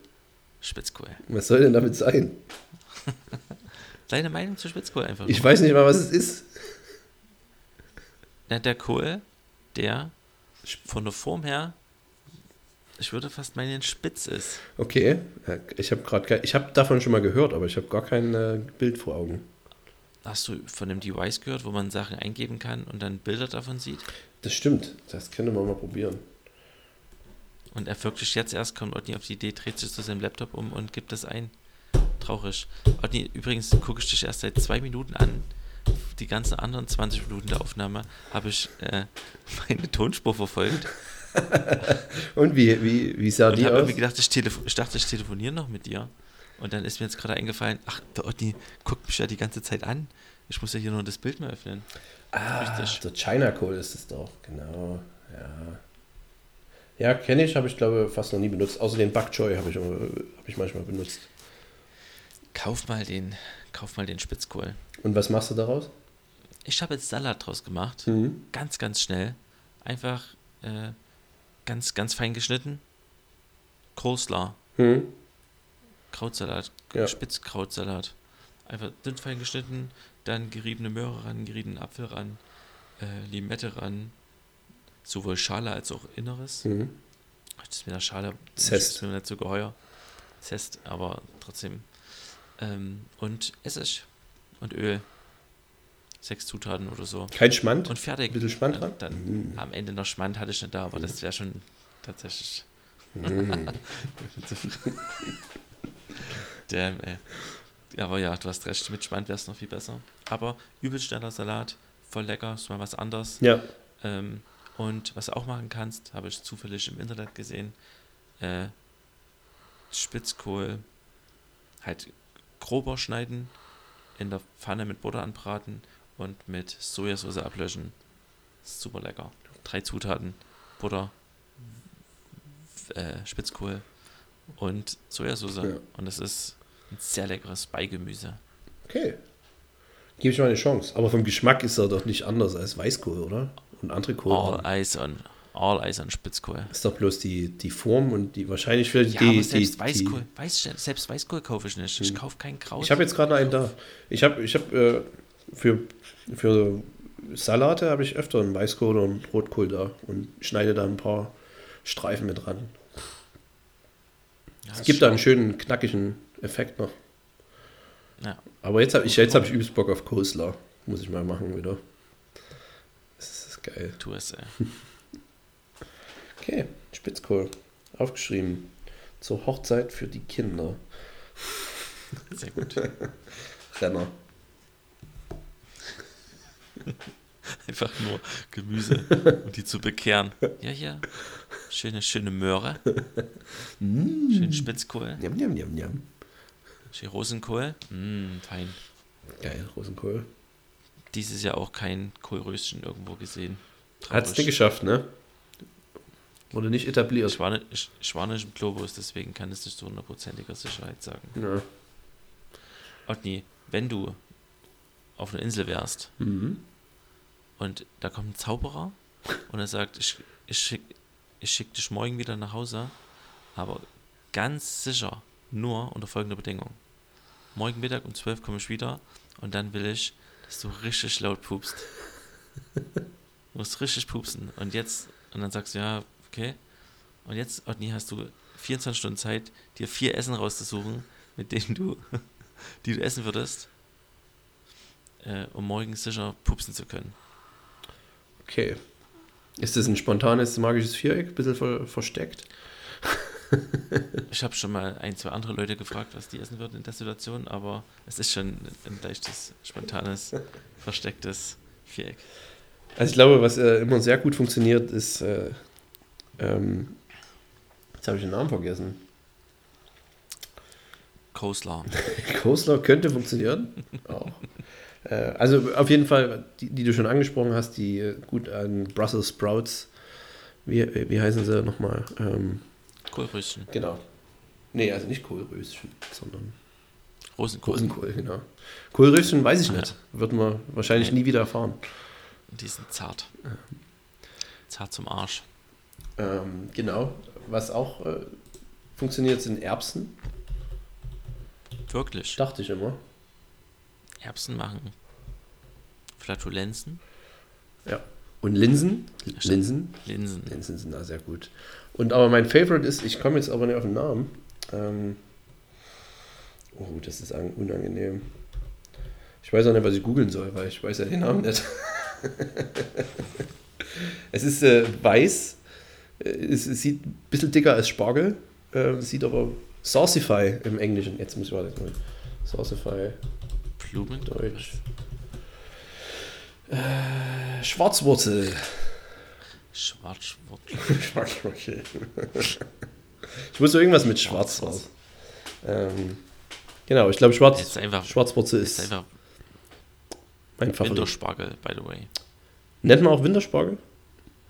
Spitzkohl. Was soll denn damit sein? Deine Meinung zu Spitzkohl einfach. Ich weiß nicht mal, was es ist. Na, der Kohl, der von der Form her, ich würde fast meinen, spitz ist. Okay, ich habe gerade, ich habe davon schon mal gehört, aber ich habe gar kein äh, Bild vor Augen. Hast du von einem Device gehört, wo man Sachen eingeben kann und dann Bilder davon sieht? Das stimmt, das können wir mal probieren. Und er wirklich jetzt erst kommt Otni auf die Idee, dreht sich zu seinem Laptop um und gibt das ein. Traurig. Otni, übrigens gucke ich dich erst seit zwei Minuten an. Die ganzen anderen 20 Minuten der Aufnahme habe ich äh, meine Tonspur verfolgt. und wie, wie, wie sah und die aus? Gedacht, ich, ich dachte, ich telefoniere noch mit dir. Und dann ist mir jetzt gerade eingefallen, ach, der Otni guckt mich ja die ganze Zeit an. Ich muss ja hier nur das Bild mal öffnen. Ah, Richtig. der China Code ist es doch, genau. Ja. Ja, kenne ich, habe ich glaube fast noch nie benutzt. Außer den Bak Choy habe ich, hab ich manchmal benutzt. Kauf mal den, kauf mal den Spitzkohl. Und was machst du daraus? Ich habe jetzt Salat draus gemacht. Mhm. Ganz, ganz schnell. Einfach äh, ganz, ganz fein geschnitten. Coleslaw. Mhm. Krautsalat. Ja. Spitzkrautsalat. Einfach dünn fein geschnitten. Dann geriebene Möhre ran, geriebenen Apfel ran. Äh, Limette ran sowohl Schale als auch Inneres. Mhm. Das ist mit der Schale Zest. ist mir nicht so geheuer. Zest, aber trotzdem. Ähm, und Essig und Öl. Sechs Zutaten oder so. Kein Schmand? Und fertig. Ein bisschen Schmand dran? Dann, dann mhm. am Ende noch Schmand hatte ich nicht da, aber das wäre schon tatsächlich. Mhm. Damn, ey. Aber ja, du hast recht, mit Schmand wäre es noch viel besser. Aber übel schneller Salat, voll lecker, ist mal was anderes. Ja. Ähm, und was du auch machen kannst, habe ich zufällig im Internet gesehen, äh, Spitzkohl halt grober schneiden, in der Pfanne mit Butter anbraten und mit Sojasauce ablöschen. Super lecker. Drei Zutaten: Butter, äh, Spitzkohl und Sojasauce. Ja. Und das ist ein sehr leckeres Beigemüse. Okay. Gebe ich mal eine Chance. Aber vom Geschmack ist er doch nicht anders als Weißkohl, oder? und andere Kohl. All Eyes on, all Eyes on Spitzkohl. Ist doch bloß die, die Form und die wahrscheinlich für ja, die. Aber selbst die, Weißkohl, die, Weiß, selbst Weißkohl kaufe ich nicht. Ich hm. kaufe keinen Kraut. Ich habe jetzt gerade einen da. Ich habe ich hab, äh, für, für Salate habe ich öfter einen Weißkohl und Rotkohl da und schneide da ein paar Streifen mit dran. Ja, es gibt da einen schönen, knackigen Effekt noch. Ja. Aber jetzt habe ich, hab ich übelst Bock auf Coleslaw. Muss ich mal machen wieder. Das ist geil. Tu es, ey. Okay, Spitzkohl. Aufgeschrieben. Zur Hochzeit für die Kinder. Sehr gut. Renner. Einfach nur Gemüse, um die zu bekehren. Ja, ja. Schöne, schöne Möhre. Mm. Schön Spitzkohl. Njam, njam, njam, njam. Schön Rosenkohl. Mm, fein. Geil, Rosenkohl. Dieses Jahr auch kein Kohlröschen irgendwo gesehen. Hat es nicht geschafft, ne? Wurde nicht etabliert. Ich war, nicht, ich, ich war nicht im Globus, deswegen kann es nicht zu hundertprozentiger Sicherheit sagen. Ja. Otni, wenn du auf einer Insel wärst mhm. Und da kommt ein Zauberer und er sagt, ich, ich schicke schick dich morgen wieder nach Hause, aber ganz sicher nur unter folgender Bedingung. Morgen Mittag um 12 komme ich wieder und dann will ich, dass du richtig laut pupst. Du musst richtig pupsen. Und jetzt, und dann sagst du, ja, okay. Und jetzt, Otni, hast du 24 Stunden Zeit, dir vier Essen rauszusuchen, mit denen du, die du essen würdest, äh, um morgen sicher pupsen zu können. Okay. Ist das ein spontanes magisches Viereck, ein bisschen ver versteckt? ich habe schon mal ein, zwei andere Leute gefragt, was die essen würden in der Situation, aber es ist schon ein leichtes, spontanes, verstecktes Viereck. Also ich glaube, was äh, immer sehr gut funktioniert, ist, äh, ähm, jetzt habe ich den Namen vergessen. Coastler. Coastler könnte funktionieren. Auch. Äh, also auf jeden Fall, die, die, du schon angesprochen hast, die äh, gut an Brussels Sprouts, wie, wie heißen sie nochmal? Ähm, Kohlröschen. Genau. Nee, also nicht Kohlröschen, sondern Rosenkohl. Rosenkohl, genau. Kohlröschen weiß ich nicht. Wird man wahrscheinlich nie wieder erfahren. Die sind zart. Zart zum Arsch. Ähm, genau. Was auch äh, funktioniert, sind Erbsen. Wirklich? Dachte ich immer. Erbsen machen Flatulenzen. Ja. Und Linsen? Linsen? Linsen. Linsen sind da sehr gut. Und aber mein Favorite ist, ich komme jetzt aber nicht auf den Namen. Ähm, oh, das ist unangenehm. Ich weiß auch nicht, was ich googeln soll, weil ich weiß ja den Namen nicht. es ist äh, weiß. Äh, es, es, sieht ein bisschen dicker als Spargel. Äh, sieht aber Saucify im Englischen. Jetzt muss ich mal Saucify. Blumen? Deutsch. Äh, Schwarzwurzel. Schwarzwurzel. Schwarzwurzel. ich muss irgendwas mit Schwarz raus. Ähm, genau, ich glaube Schwarz, ist einfach, Schwarzwurzel ist, ist einfach mein Favorit. Winterspargel, by the way. Nennt man auch Winterspargel?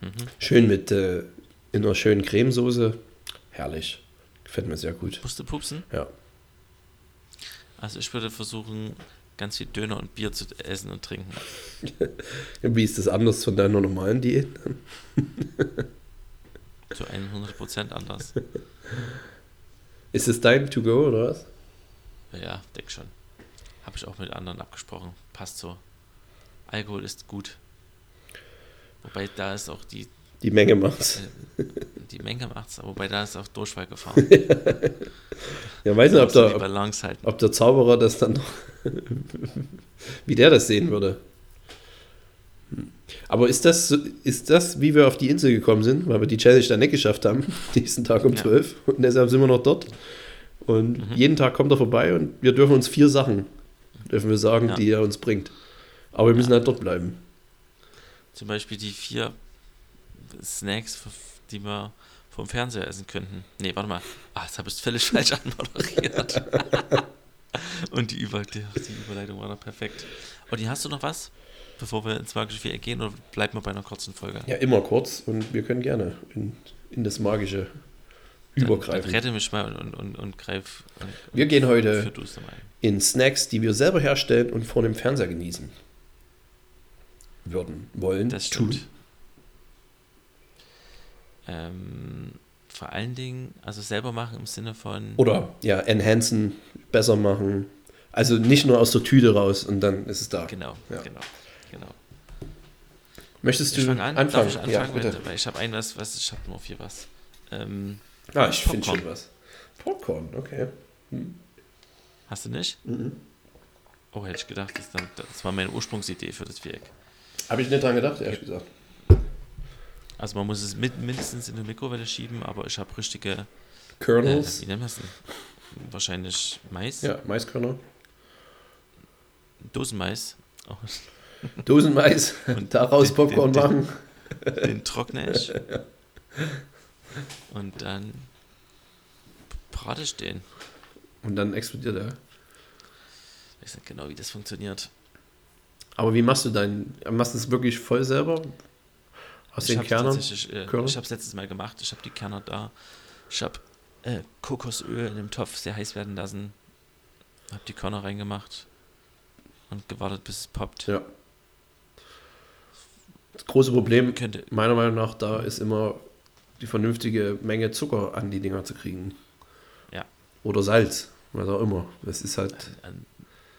Mhm. Schön mit äh, in einer schönen Cremesoße. Herrlich. Gefällt mir sehr gut. Musst du pupsen? Ja. Also ich würde versuchen, ganz viel Döner und Bier zu essen und trinken. Wie ist das anders von deiner normalen Diät? zu 100% anders. Ist es dein To-Go oder was? Ja, denk schon. Habe ich auch mit anderen abgesprochen. Passt so. Alkohol ist gut. Wobei da ist auch die. Die Menge macht's. Äh, die Menge macht's, wobei da ist auch Durchfall gefahren. ja, weiß nicht, ob der, ob der Zauberer das dann noch. wie der das sehen würde. Aber ist das, ist das, wie wir auf die Insel gekommen sind, weil wir die Challenge dann nicht geschafft haben, nächsten Tag um ja. 12 und deshalb sind wir noch dort. Und mhm. jeden Tag kommt er vorbei und wir dürfen uns vier Sachen, dürfen wir sagen, ja. die er uns bringt. Aber wir müssen ja. halt dort bleiben. Zum Beispiel die vier Snacks, die wir vom Fernseher essen könnten. Nee, warte mal. Ah, jetzt habe ich völlig falsch anmoderiert. Und die, Über die, die, Überleitung war noch perfekt. Und hast du noch was, bevor wir ins magische Viereck gehen, oder bleiben wir bei einer kurzen Folge? Ja, immer kurz und wir können gerne in, in das magische übergreifen. Dann, dann rette mich mal und, und, und greif. Und, wir gehen heute in Snacks, die wir selber herstellen und vor dem Fernseher genießen würden, wollen, das stimmt. Ähm, vor allen Dingen, also selber machen im Sinne von. Oder ja, enhancen, besser machen. Also nicht nur aus der Tüte raus und dann ist es da. Genau, ja. genau, genau. Möchtest du an? anfangen? Darf ich anfangen? Ja, bitte. Weil ich habe ein was, was ich habe nur vier was. Ähm, ah, ich finde schon was. Popcorn, okay. Hm. Hast du nicht? Mhm. Oh, hätte ich gedacht, das, dann, das war meine Ursprungsidee für das Viereck. Habe ich nicht dran gedacht, ehrlich gesagt. Also man muss es mit, mindestens in die Mikrowelle schieben, aber ich habe richtige Kernels. Äh, wie nennen wir es denn? Wahrscheinlich Mais. Ja, Maiskörner. Dosenmais. Oh. Dosenmais. Und daraus Popcorn den, machen. Den, den trockne ich. Und dann brate ich den. Und dann explodiert er. Ich weiß nicht genau, wie das funktioniert. Aber wie machst du dein. Machst du es wirklich voll selber? Aus ich den Kernen? Äh, ich habe es letztes Mal gemacht. Ich habe die Kerner da. Ich habe äh, Kokosöl in dem Topf sehr heiß werden lassen. Habe die Körner reingemacht und gewartet, bis es poppt. Ja. Das große Problem, könnte, meiner Meinung nach, da ist immer die vernünftige Menge Zucker an die Dinger zu kriegen. Ja. Oder Salz, was auch immer. Das ist halt. An, an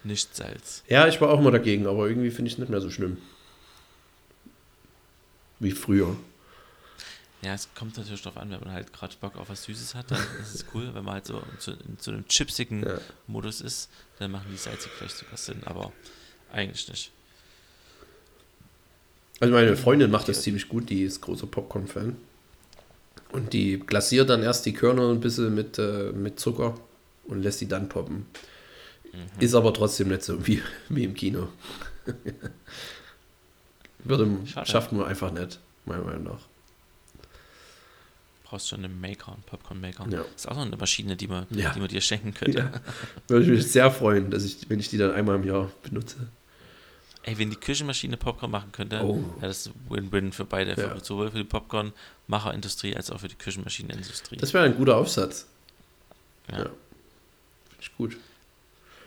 nicht Salz. Ja, ich war auch immer dagegen, aber irgendwie finde ich es nicht mehr so schlimm. Wie früher. Ja, es kommt natürlich darauf an, wenn man halt gerade Bock auf was Süßes hat, dann ist es cool. Wenn man halt so zu, in so einem chipsigen ja. Modus ist, dann machen die salzig vielleicht sogar Sinn, aber eigentlich nicht. Also meine Freundin macht das ziemlich gut, die ist großer Popcorn-Fan. Und die glasiert dann erst die Körner ein bisschen mit, äh, mit Zucker und lässt die dann poppen. Mhm. Ist aber trotzdem nicht so wie, wie im Kino. Würde, schafft man einfach nicht, meiner Meinung nach brauchst schon einen Maker, einen Popcorn-Maker. Ja. Ist auch noch eine Maschine, die man, ja. die man dir schenken könnte. Ja. Würde ich mich sehr freuen, dass ich, wenn ich die dann einmal im Jahr benutze. Ey, wenn die Küchenmaschine Popcorn machen könnte, oh. ja, das ist Win-Win für beide. Ja. Für, sowohl für die Popcorn-Macherindustrie als auch für die Küchenmaschinenindustrie. Das wäre ein guter Aufsatz. Ja. ja. Finde ich gut.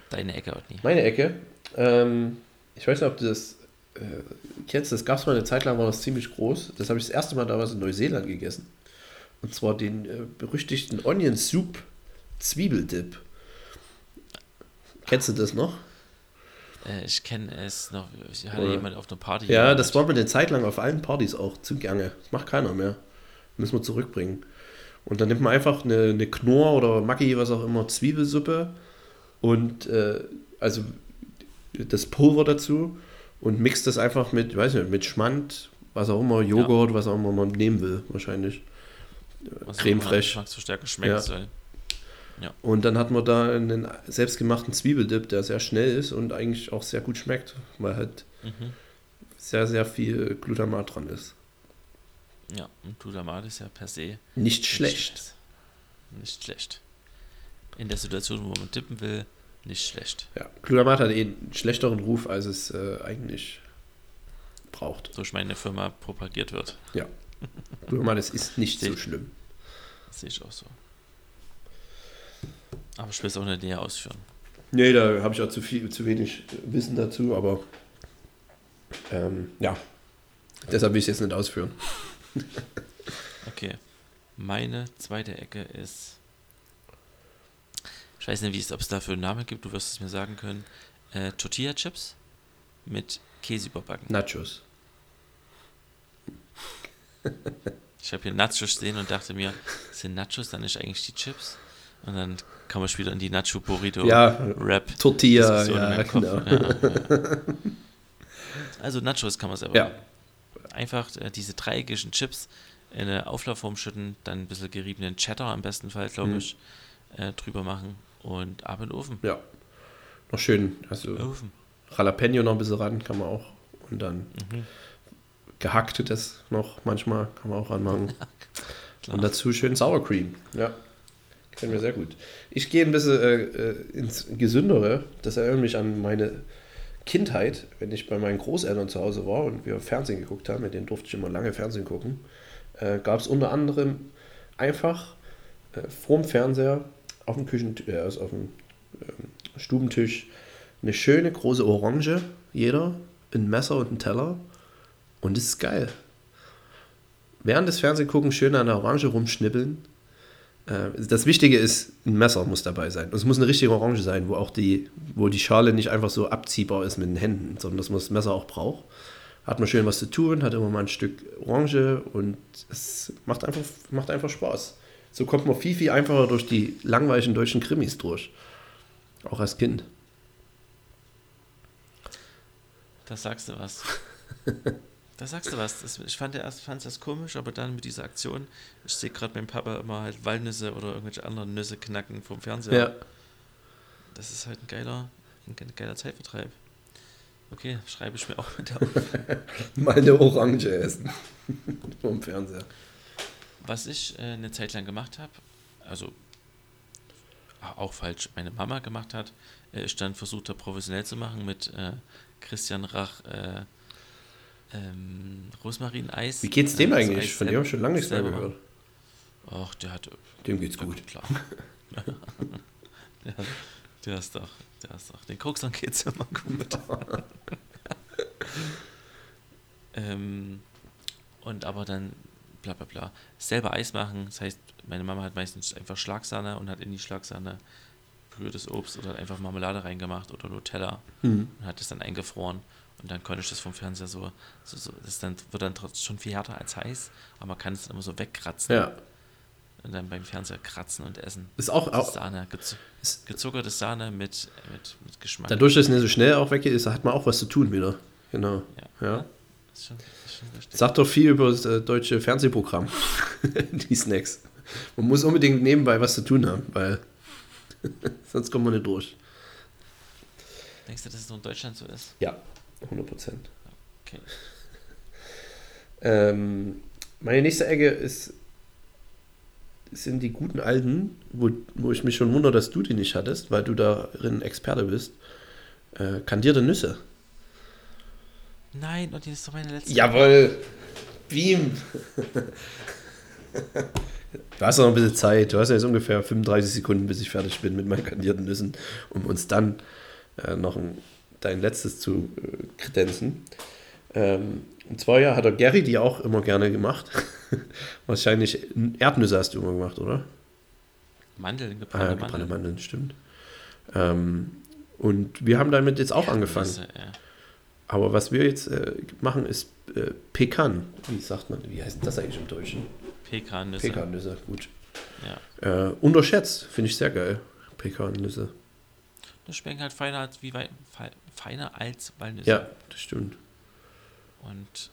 Deine Ecke, Otni. Meine Ecke? Ähm, ich weiß nicht, ob du das äh, kennst. Das gab es mal eine Zeit lang, war das ziemlich groß. Das habe ich das erste Mal damals in Neuseeland gegessen. Und zwar den äh, berüchtigten Onion Soup Zwiebeldip. Kennst du das noch? Äh, ich kenne es noch. Ich hatte Oder? jemand auf einer Party. Ja, gemacht. das war mir eine Zeit lang auf allen Partys auch zugange. Das macht keiner mehr. Müssen wir zurückbringen. Und dann nimmt man einfach eine, eine Knorr oder Maggi, was auch immer, Zwiebelsuppe und äh, also das Pulver dazu und mixt das einfach mit, weiß nicht, mit Schmand, was auch immer, Joghurt, ja. was auch immer man nehmen will, wahrscheinlich. Was Creme fraiche. Schmeckt. Ja. Soll. Ja. Und dann hat man da einen selbstgemachten Zwiebeldip, der sehr schnell ist und eigentlich auch sehr gut schmeckt, weil halt mhm. sehr, sehr viel Glutamat dran ist. Ja, und Glutamat ist ja per se nicht, nicht schlecht. schlecht. Nicht schlecht. In der Situation, wo man tippen will, nicht schlecht. Ja, Glutamat hat eh einen schlechteren Ruf, als es äh, eigentlich braucht. Durch meine Firma propagiert wird. Ja. Glutamat ist nicht so schlimm. Das sehe ich auch so. Aber ich will es auch nicht näher ausführen. Nee, da habe ich auch zu viel, zu wenig Wissen dazu, aber ähm, ja. Deshalb will ich es jetzt nicht ausführen. okay. Meine zweite Ecke ist. Ich weiß nicht, ob es dafür einen Namen gibt, du wirst es mir sagen können. Äh, Tortilla-Chips mit Käse überbacken. Nachos. Ich habe hier Nachos stehen und dachte mir, sind Nachos dann nicht eigentlich die Chips? Und dann kam ich wieder in die Nacho Burrito ja, Rap. Tortilla, ja, genau. Ja, ja. Also Nachos kann man selber. Ja. Einfach äh, diese dreieckigen Chips in eine Auflaufform schütten, dann ein bisschen geriebenen Cheddar am besten Fall, glaube mhm. ich, äh, drüber machen und ab in den Ofen. Ja. Noch schön. Also Ofen. Jalapeno noch ein bisschen ran, kann man auch. Und dann mhm gehacktes noch manchmal, kann man auch anmachen. Und dazu schön Sour Cream. Ja, gefällt mir sehr gut. Ich gehe ein bisschen äh, äh, ins Gesündere. Das erinnert mich an meine Kindheit, wenn ich bei meinen Großeltern zu Hause war und wir Fernsehen geguckt haben, mit denen durfte ich immer lange Fernsehen gucken, äh, gab es unter anderem einfach äh, vorm Fernseher auf dem Küchen, äh, also auf dem äh, Stubentisch eine schöne große Orange, jeder, ein Messer und ein Teller und es ist geil. Während des Fernsehgucken schön an der Orange rumschnippeln. Äh, das Wichtige ist, ein Messer muss dabei sein. Und es muss eine richtige Orange sein, wo auch die, wo die Schale nicht einfach so abziehbar ist mit den Händen, sondern das muss das Messer auch braucht. hat man schön was zu tun, hat immer mal ein Stück Orange und es macht einfach, macht einfach Spaß. So kommt man viel, viel einfacher durch die langweiligen deutschen Krimis durch. Auch als Kind. Da sagst du was. da sagst du was. Das, ich fand erst fand das komisch, aber dann mit dieser Aktion, ich sehe gerade meinem Papa immer halt Walnüsse oder irgendwelche anderen Nüsse knacken vom Fernseher. Ja. Das ist halt ein geiler, ein geiler Zeitvertreib. Okay, schreibe ich mir auch mit auf. Mal eine Orange essen. vom Fernseher. Was ich äh, eine Zeit lang gemacht habe, also auch falsch meine Mama gemacht hat, äh, ist dann versucht, da professionell zu machen mit äh, Christian Rach äh, ähm, Rosmarin-Eis. Wie geht's dem eigentlich? Eis Von dem habe ich schon lange nichts mehr gehört. Ach, der hat. Dem geht's gut. Klar. der, der ist doch, der ist doch. Den Koksern geht's immer gut. ähm, und aber dann bla bla bla. Selber Eis machen, das heißt, meine Mama hat meistens einfach Schlagsahne und hat in die Schlagsahne gerührtes Obst oder einfach Marmelade reingemacht oder Nutella mhm. und hat das dann eingefroren. Und dann konnte ich das vom Fernseher so, so, so das dann, wird dann trotzdem schon viel härter als heiß, aber man kann es dann immer so wegkratzen. Ja. Und dann beim Fernseher kratzen und essen. Ist auch, auch Sahne, gez, gezuckerte Sahne mit, mit, mit Geschmack. Dadurch, dass es nicht so schnell auch weg ist, hat man auch was zu tun wieder. Genau. Ja. ja. Ist schon, ist schon Sagt doch viel über das äh, deutsche Fernsehprogramm, die Snacks. Man muss unbedingt nebenbei was zu tun haben, weil Sonst kommen wir nicht durch. Denkst du, dass es so in Deutschland so ist? Ja, 100 Prozent. Okay. Ähm, meine nächste Ecke ist, sind die guten alten, wo, wo ich mich schon wundere, dass du die nicht hattest, weil du darin Experte bist. Äh, kandierte Nüsse. Nein, und die ist doch meine letzte. Jawohl! Beam! Du hast noch ein bisschen Zeit. Du hast ja jetzt ungefähr 35 Sekunden, bis ich fertig bin mit meinen kandierten Nüssen, um uns dann äh, noch ein, dein letztes zu äh, kredenzen. Ähm, und zwar ja, hat der Gary die auch immer gerne gemacht. Wahrscheinlich Erdnüsse hast du immer gemacht, oder? Mandeln, gebrannte, ah, gebrannte Mandeln. Mandeln, stimmt. Ähm, und wir haben damit jetzt auch Erdnüsse, angefangen. Ja. Aber was wir jetzt äh, machen, ist äh, Pekan. Wie sagt man, wie heißt das eigentlich im Deutschen? Pekannüsse. Pekannüsse, gut. Ja. Äh, unterschätzt, finde ich sehr geil. Pekannüsse. Das schmeckt halt feiner als, wie wei feiner als Walnüsse. Ja, das stimmt. Und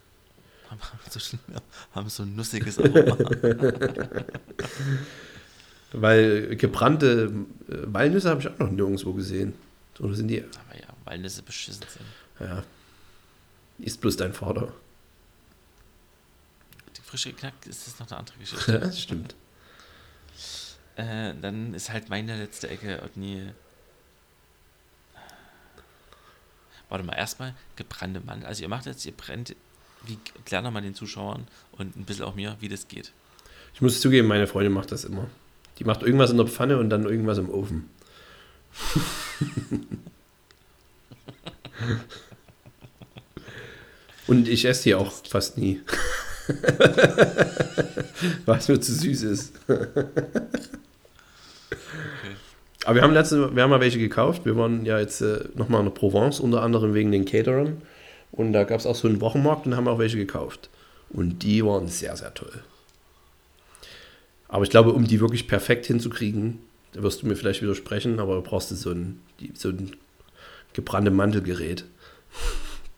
haben so, haben so ein nussiges Aroma. Weil gebrannte äh, Walnüsse habe ich auch noch nirgendwo gesehen. Oder sind die. Aber ja, Walnüsse beschissen sind. Ja. Ist bloß dein Vater frisch geknackt ist das noch eine andere Geschichte. Ja, das stimmt. Äh, dann ist halt meine letzte Ecke nie. Warte mal, erstmal gebrannte Mandeln. Also ihr macht jetzt, ihr brennt, wie klärt mal den Zuschauern und ein bisschen auch mir, wie das geht. Ich muss zugeben, meine Freundin macht das immer. Die macht irgendwas in der Pfanne und dann irgendwas im Ofen. und ich esse die auch fast nie. Was mir zu süß ist. okay. Aber wir haben letzte, wir haben mal welche gekauft. Wir waren ja jetzt äh, nochmal in der Provence, unter anderem wegen den Caterern. Und da gab es auch so einen Wochenmarkt und haben auch welche gekauft. Und die waren sehr, sehr toll. Aber ich glaube, um die wirklich perfekt hinzukriegen, da wirst du mir vielleicht widersprechen, aber du brauchst so ein, so ein gebrannte Mantelgerät,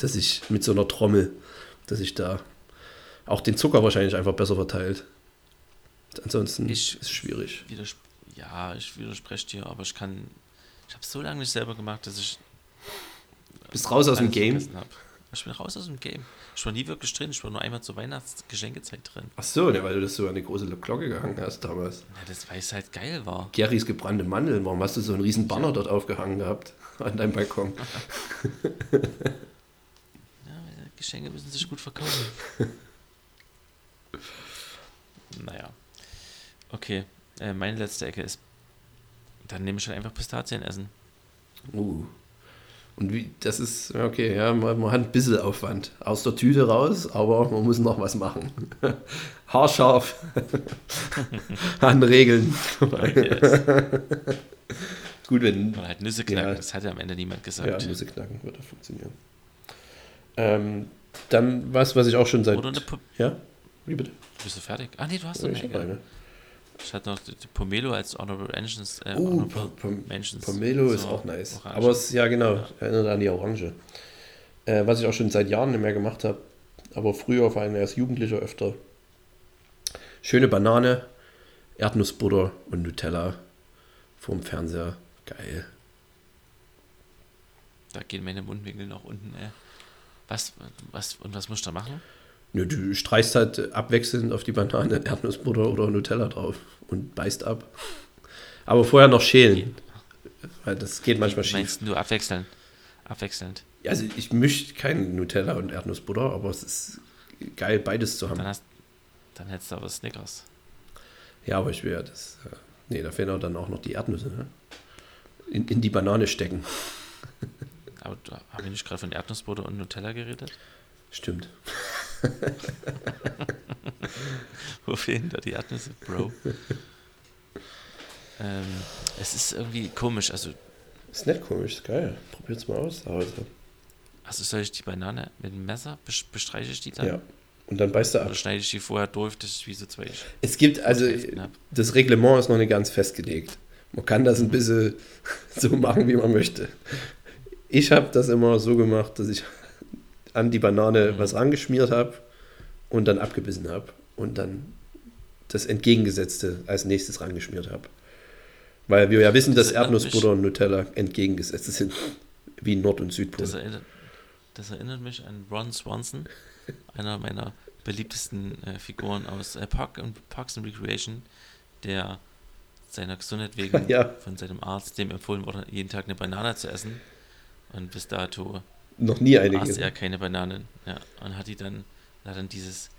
dass ich mit so einer Trommel, dass ich da auch den Zucker wahrscheinlich einfach besser verteilt. Ansonsten ich ist es schwierig. Ja, ich widerspreche dir, aber ich kann. Ich habe es so lange nicht selber gemacht, dass ich. Bist raus aus dem Game? Ich bin raus aus dem Game. Ich war nie wirklich drin. Ich war nur einmal zur Weihnachtsgeschenkezeit drin. Ach so, ne, weil du das so an die große Glocke gehangen hast damals. Ja, das, weil es halt geil war. Gerrys gebrannte Mandeln. Warum hast du so einen riesen Banner ja. dort aufgehangen gehabt? An deinem Balkon. Geschenke müssen sich gut verkaufen. Naja. Okay, äh, meine letzte Ecke ist. Dann nehme ich halt einfach Pistazien essen. Uh. Und wie, das ist, okay, ja, man, man, hat ein bisschen Aufwand. Aus der Tüte raus, aber man muss noch was machen. Haarscharf an Regeln. Gut, wenn. halt Nüsse knacken, ja, das hat ja am Ende niemand gesagt. Ja, Nüsse knacken würde funktionieren. Ähm, dann was, was ich auch schon seit. Oder eine Ja? Wie bitte? Bist du fertig? Ah, nee, du hast noch eine. Ich hatte noch Pomelo als Honorable Mentions. Äh, oh, Honorable Pom Mentions. Pomelo so ist auch nice. Orange. Aber es, ja, genau, ja. erinnert an die Orange. Äh, was ich auch schon seit Jahren nicht mehr gemacht habe, aber früher, vor allem als Jugendlicher öfter. Schöne Banane, Erdnussbutter und Nutella vorm Fernseher. Geil. Da gehen meine Mundwinkel nach unten, ey. Was, was, und was musst du da machen? Nö, du streichst halt abwechselnd auf die Banane Erdnussbutter oder Nutella drauf und beißt ab. Aber vorher noch schälen. Weil das geht manchmal schief. Meinst du abwechselnd? Abwechselnd. Also ich mische kein Nutella und Erdnussbutter, aber es ist geil, beides zu haben. Dann, hast, dann hättest du aber Snickers. Ja, aber ich will ja das. Äh, nee, da fehlen auch dann auch noch die Erdnüsse. Ne? In, in die Banane stecken. Aber haben wir nicht gerade von Erdnussbutter und Nutella geredet? Stimmt. Wo fehlen da die Erdnüsse, Bro? ähm, es ist irgendwie komisch, also. Ist nicht komisch, ist geil. Probiert's mal aus Also. Also soll ich die Banane mit dem Messer bestreiche ich die dann? Ja. Und dann beißt du ab. Oder schneide ich die vorher durch, das ist wie so zwei. Es gibt, also das Reglement ist noch nicht ganz festgelegt. Man kann das ein bisschen so machen, wie man möchte. Ich habe das immer so gemacht, dass ich an die Banane mhm. was angeschmiert habe und dann abgebissen habe und dann das Entgegengesetzte als nächstes rangeschmiert habe. Weil wir ja wissen, das dass Erdnussbutter und Nutella entgegengesetzt sind, wie Nord- und Südpol. Das erinnert, das erinnert mich an Ron Swanson, einer meiner beliebtesten äh, Figuren aus äh, Park und Parks and Recreation, der seiner Gesundheit wegen ja. von seinem Arzt dem empfohlen wurde, jeden Tag eine Banane zu essen und bis dato noch nie eine aß er keine Bananen. Ja, und hat die dann, hat dann dieses,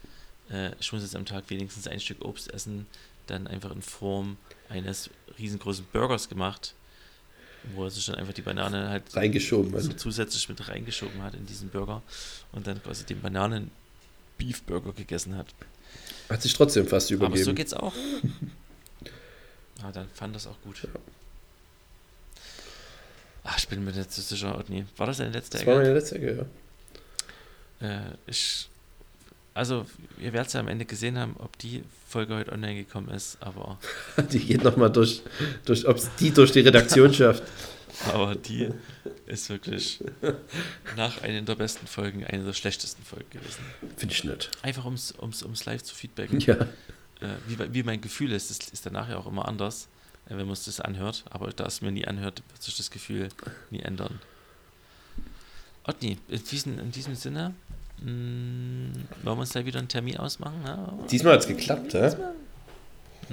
äh, jetzt am Tag wenigstens ein Stück Obst essen, dann einfach in Form eines riesengroßen Burgers gemacht, wo er sich dann einfach die Banane halt reingeschoben so zusätzlich mit reingeschoben hat in diesen Burger und dann quasi den Bananen Beef Burger gegessen hat. Hat sich trotzdem fast übergeben. Aber so geht's auch. ah, dann fand das auch gut. Ja. Ach, ich bin mir nicht so sicher, Otni. War das deine letzte Ecke? Das war meine letzte Ecke, ja. Äh, ich, also, ihr werdet es ja am Ende gesehen haben, ob die Folge heute online gekommen ist, aber. die geht nochmal durch, durch ob es die durch die Redaktion schafft. aber die ist wirklich nach einer der besten Folgen eine der schlechtesten Folgen gewesen. Finde ich nicht. Einfach ums, ums, ums live zu feedbacken. Ja. Äh, wie, wie mein Gefühl ist, das ist danach ja auch immer anders wenn man es das anhört. Aber da es mir nie anhört, wird sich das Gefühl nie ändern. Otni, in diesem, in diesem Sinne, mh, mm, wollen wir uns da wieder einen Termin ausmachen? Ja, Diesmal hat es geklappt, hä?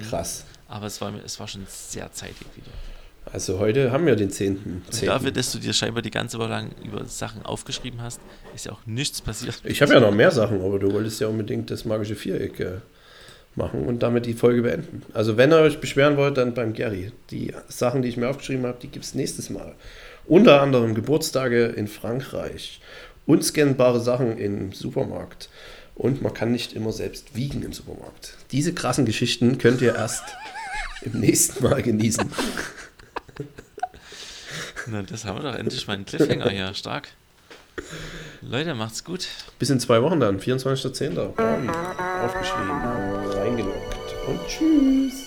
Krass. Aber es war, es war schon sehr zeitig wieder. Also heute haben wir den 10. 10. Dafür, dass du dir scheinbar die ganze Woche lang über Sachen aufgeschrieben hast, ist ja auch nichts passiert. Ich habe ja noch mehr Sachen, aber du wolltest ja unbedingt das magische Viereck machen und damit die Folge beenden. Also wenn ihr euch beschweren wollt, dann beim Gary. Die Sachen, die ich mir aufgeschrieben habe, die gibt es nächstes Mal. Unter anderem Geburtstage in Frankreich, unscannbare Sachen im Supermarkt und man kann nicht immer selbst wiegen im Supermarkt. Diese krassen Geschichten könnt ihr erst im nächsten Mal genießen. Na, das haben wir doch endlich mal einen Cliffhanger hier. Stark. Leute, macht's gut. Bis in zwei Wochen dann, 24.10. Aufgeschrieben, tschüss.